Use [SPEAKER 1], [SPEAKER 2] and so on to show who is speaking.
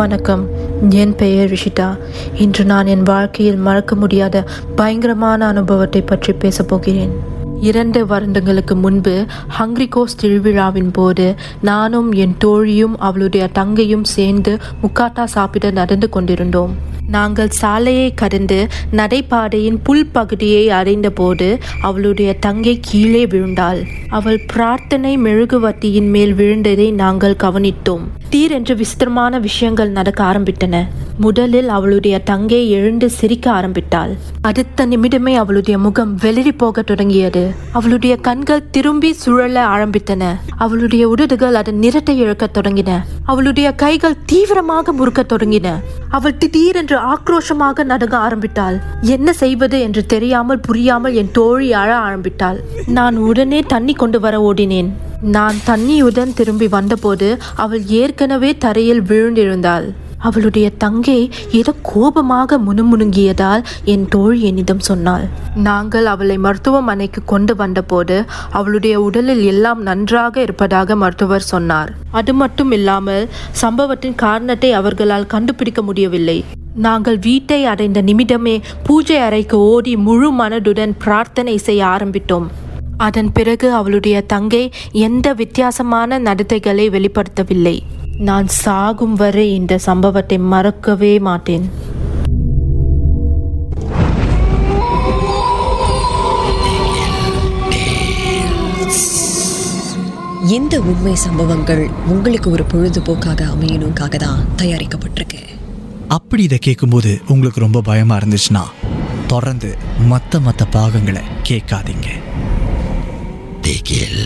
[SPEAKER 1] வணக்கம். என் பெயர் ரிஷிதா. இன்று நான் என் வாழ்க்கையில் மறக்க முடியாத பயங்கரமான அனுபவத்தை பற்றி பேசப் போகிறேன். இரண்டு வருடங்களுக்கு முன்பு ஹங்க்ரிகோஸ் திருவிழாவின் போது நானும் என் தோழியும் அவளுடைய தங்கையும் சேர்ந்து முக்காட்டா சாப்பிட நடந்து கொண்டிருந்தோம். நாங்கள் சாலையை கடந்து நடைபாதையின் புல் பகுதியை அடைந்தபோது அவளுடைய தங்கை கீழே விழுந்தாள். அவள் பிரார்த்தனை மெழுகுவர்த்தியின் மேல் விழுந்ததை நாங்கள் கவனித்தோம். தீரென்று விசித்திரமான விஷயங்கள் நடக்க ஆரம்பித்தன. முதலில் அவளுடைய தங்கை எழுந்து சிரிக்க ஆரம்பித்தாள். அடுத்த நிமிடமே அவளுடைய முகம் வெளிரி போக தொடங்கியது. அவளுடைய கண்கள் திரும்பி சுழல ஆரம்பித்தன. அவளுடைய உதடுகள் அதன் நிறத்தை இழக்கத் தொடங்கின. அவளுடைய கைகள் தீவிரமாக முறுக்கத் தொடங்கின. அவள் திடீரென்று ஆக்ரோஷமாக நடுங்க ஆரம்பித்தாள். என்ன செய்வது? என்று தெரியாமல் புரியாமல் என் தோழி அழ ஆரம்பித்தாள். நான் உடனே தண்ணி கொண்டு வர ஓடினேன். நான் தண்ணியுடன் திரும்பி வந்தபோது அவள் ஏற்கனவே தரையில் விழுந்திருந்தாள். அவளுடைய தங்கை ஏதோ கோபமாக முணுமுணுங்கியதால் என் தோழி என்னிடம் சொன்னாள். நாங்கள் அவளை மருத்துவமனைக்கு கொண்டு வந்தபோது அவளுடைய உடலில் எல்லாம் நன்றாக இருப்பதாக மருத்துவர் சொன்னார். அது மட்டும் இல்லாமல் சம்பவத்தின் காரணத்தை அவர்களால் கண்டுபிடிக்க முடியவில்லை. நாங்கள் வீட்டை அடைந்த நிமிடமே பூஜை அறைக்கு ஓடி முழு மனதுடன் பிரார்த்தனை செய்ய ஆரம்பித்தோம். அதன் பிறகு அவளுடைய தங்கை எந்த வித்தியாசமான நடத்தைகளை வெளிப்படுத்தவில்லை. நான் சாகும் வரை இந்த சம்பவத்தை மறக்கவே மாட்டேன்.
[SPEAKER 2] இந்த உண்மை சம்பவங்கள் உங்களுக்கு ஒரு பொழுதுபோக்காக அமையணுக்காக தான் தயாரிக்கப்பட்டிருக்கு.
[SPEAKER 3] அப்படி இதை கேட்கும்போது உங்களுக்கு ரொம்ப பயமா இருந்துச்சுன்னா தொடர்ந்து மற்ற மற்ற பாகங்களை கேட்காதீங்க. திகில்